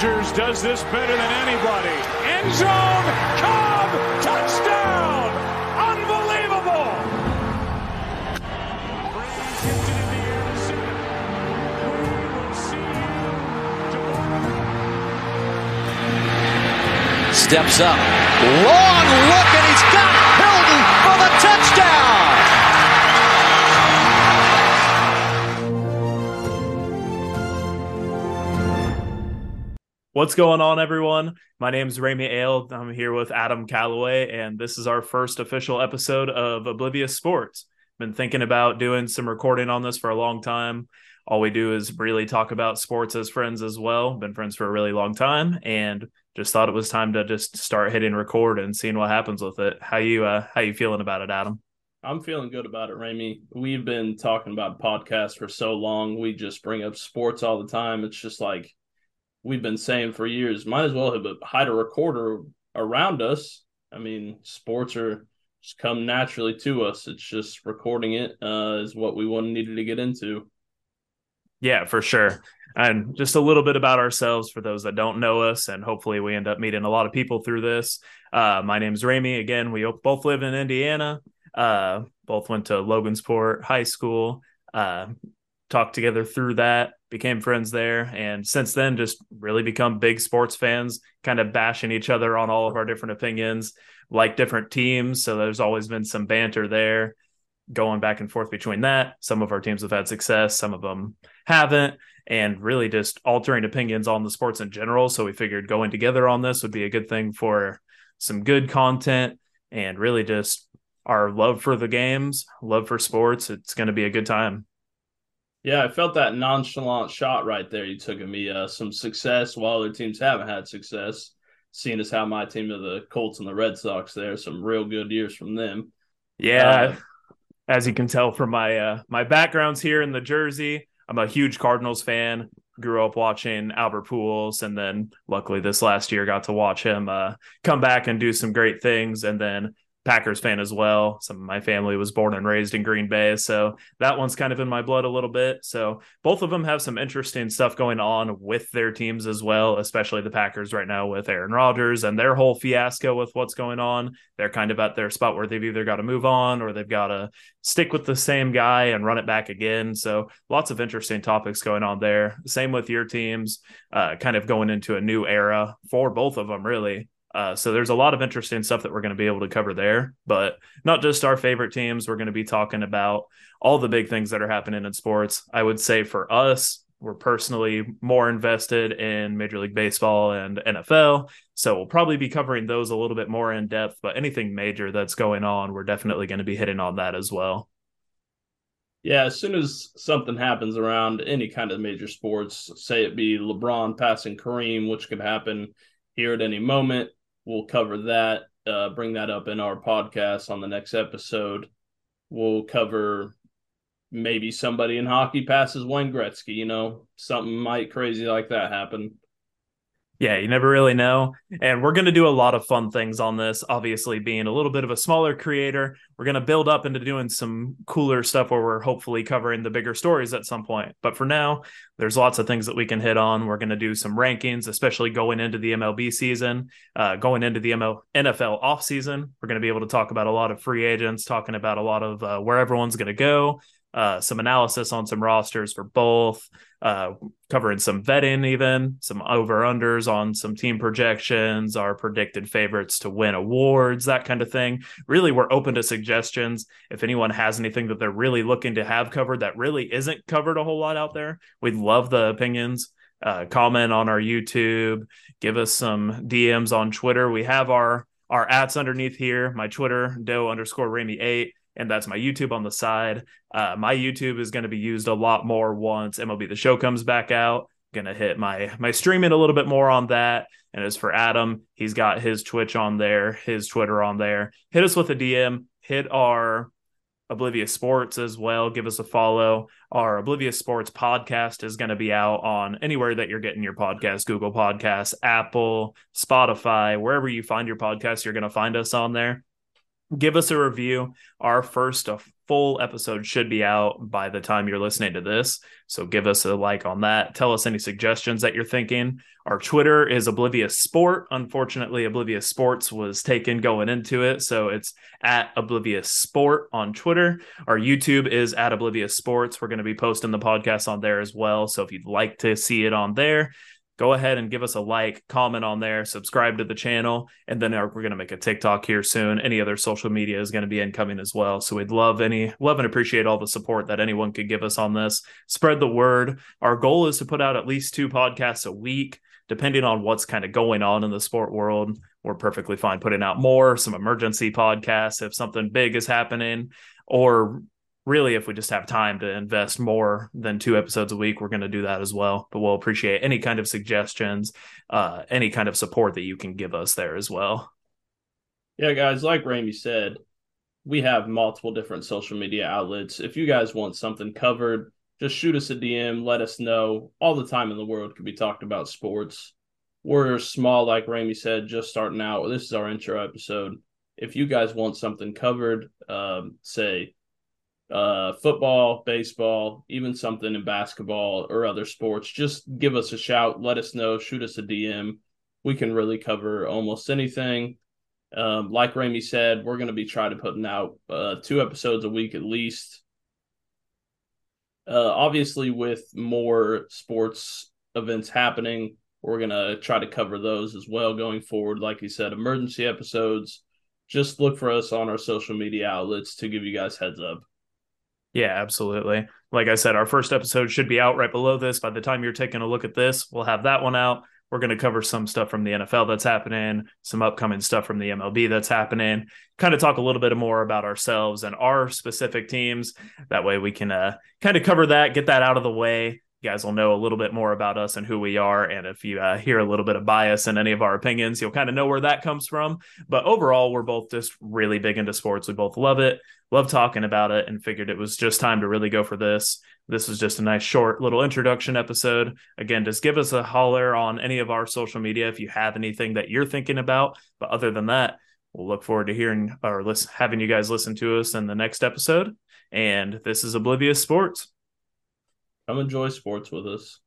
Rodgers does this better than anybody. End zone, Cobb, touchdown! Unbelievable! Steps up. Long look, and he's got Hilton for the touchdown. What's going on, everyone? My name is Rayme Ale. I'm here with Adam Calloway, and this is our first official episode of Oblivious Sports. Been thinking about doing some recording on this for a long time. All we do is really talk about sports as friends as well. Been friends for a really long time, and just thought it was time to just start hitting record and seeing what happens with it. How you uh, how you feeling about it, Adam? I'm feeling good about it, Rayme. We've been talking about podcasts for so long. We just bring up sports all the time. It's just like we've been saying for years. Might as well have hide a recorder around us. I mean, sports are just come naturally to us. It's just recording it uh, is what we wanted needed to get into. Yeah, for sure. And just a little bit about ourselves for those that don't know us, and hopefully we end up meeting a lot of people through this. Uh, my name's Rayme. Again, we both live in Indiana. Uh, both went to Logansport High School. Uh, talked together through that, became friends there, and since then just really become big sports fans. Kind of bashing each other on all of our different opinions, like different teams. So there's always been some banter there going back and forth between that. Some of our teams have had success, some of them haven't, and really just altering opinions on the sports in general. So we figured going together on this would be a good thing for some good content and really just our love for the games, love for sports. It's going to be a good time. Yeah, I felt that nonchalant shot right there. You took at me uh, some success while other teams haven't had success. Seeing as how my team of the Colts and the Red Sox there, some real good years from them. Yeah, uh, as you can tell from my uh, my backgrounds here in the jersey, I'm a huge Cardinals fan. Grew up watching Albert Pujols, and then luckily this last year got to watch him uh, come back and do some great things. And then Packers fan as well. Some of my family was born and raised in Green Bay, so that one's kind of in my blood a little bit. So both of them have some interesting stuff going on with their teams as well, especially the Packers right now with Aaron Rodgers and their whole fiasco with what's going on. They're kind of at their spot where they've either got to move on or they've got to stick with the same guy and run it back again. So lots of interesting topics going on there. Same with your teams, uh, kind of going into a new era for both of them, really. Uh, so there's a lot of interesting stuff that we're going to be able to cover there, but not just our favorite teams. We're going to be talking about all the big things that are happening in sports. I would say for us, we're personally more invested in Major League Baseball and NFL. So we'll probably be covering those a little bit more in depth, but anything major that's going on, we're definitely going to be hitting on that as well. Yeah, as soon as something happens around any kind of major sports, say it be LeBron passing Kareem, which could happen here at any moment, We'll cover that, uh, bring that up in our podcast on the next episode. We'll cover maybe somebody in hockey passes Wayne Gretzky, you know, something might crazy like that happen yeah, you never really know. And we're going to do a lot of fun things on this. Obviously, being a little bit of a smaller creator, we're going to build up into doing some cooler stuff where we're hopefully covering the bigger stories at some point. But for now, there's lots of things that we can hit on. We're going to do some rankings, especially going into the MLB season, uh, going into the ML- NFL off season. We're going to be able to talk about a lot of free agents, talking about a lot of uh, where everyone's going to go, uh, some analysis on some rosters for both, uh, covering some vetting, even some over unders on some team projections, our predicted favorites to win awards, that kind of thing. Really, we're open to suggestions. If anyone has anything that they're really looking to have covered that really isn't covered a whole lot out there, we'd love the opinions. Uh, comment on our YouTube, give us some DMs on Twitter. We have our our ads underneath here. My Twitter, doe underscore Rami eight and that's my YouTube on the side. Uh, my YouTube is going to be used a lot more once MLB the Show comes back out. Gonna hit my my streaming a little bit more on that. And as for Adam, he's got his Twitch on there, his Twitter on there. Hit us with a DM. Hit our Oblivious Sports as well. Give us a follow. Our Oblivious Sports podcast is going to be out on anywhere that you're getting your podcast Google Podcasts, Apple, Spotify, wherever you find your podcast, you're going to find us on there. Give us a review. Our first full episode should be out by the time you're listening to this. So give us a like on that. Tell us any suggestions that you're thinking. Our Twitter is Oblivious Sport. Unfortunately, Oblivious Sports was taken going into it. So it's at Oblivious Sport on Twitter. Our YouTube is at Oblivious Sports. We're going to be posting the podcast on there as well. So if you'd like to see it on there, go ahead and give us a like, comment on there, subscribe to the channel, and then uh, we're going to make a TikTok here soon. Any other social media is going to be incoming as well. So we'd love any love and appreciate all the support that anyone could give us on this. Spread the word. Our goal is to put out at least two podcasts a week. Depending on what's kind of going on in the sport world, we're perfectly fine putting out more, some emergency podcasts if something big is happening, or really, if we just have time to invest more than two episodes a week, we're going to do that as well. But we'll appreciate any kind of suggestions, uh, any kind of support that you can give us there as well. Yeah, guys, like Rayme said, we have multiple different social media outlets. If you guys want something covered, just shoot us a DM, let us know. All the time in the world could be talked about sports. We're small, like Rayme said, just starting out. This is our intro episode. If you guys want something covered, um, say uh, football, baseball, even something in basketball or other sports, just give us a shout. Let us know. Shoot us a DM. We can really cover almost anything. Um, like Rayme said, we're going to be trying to putting out uh, two episodes a week at least. Uh, obviously, with more sports events happening, we're going to try to cover those as well going forward. Like you said, emergency episodes. Just look for us on our social media outlets to give you guys heads up. Yeah, absolutely. Like I said, our first episode should be out right below this. By the time you're taking a look at this, we'll have that one out. We're going to cover some stuff from the NFL that's happening, some upcoming stuff from the MLB that's happening, kind of talk a little bit more about ourselves and our specific teams. That way we can uh, kind of cover that, get that out of the way, you guys will know a little bit more about us and who we are. And if you uh, hear a little bit of bias in any of our opinions, you'll kind of know where that comes from. But overall, we're both just really big into sports. We both love it, love talking about it, and figured it was just time to really go for this. This was just a nice short little introduction episode. Again, just give us a holler on any of our social media if you have anything that you're thinking about. But other than that, we'll look forward to hearing or having you guys listen to us in the next episode. And this is Oblivious Sports. Come enjoy sports with us.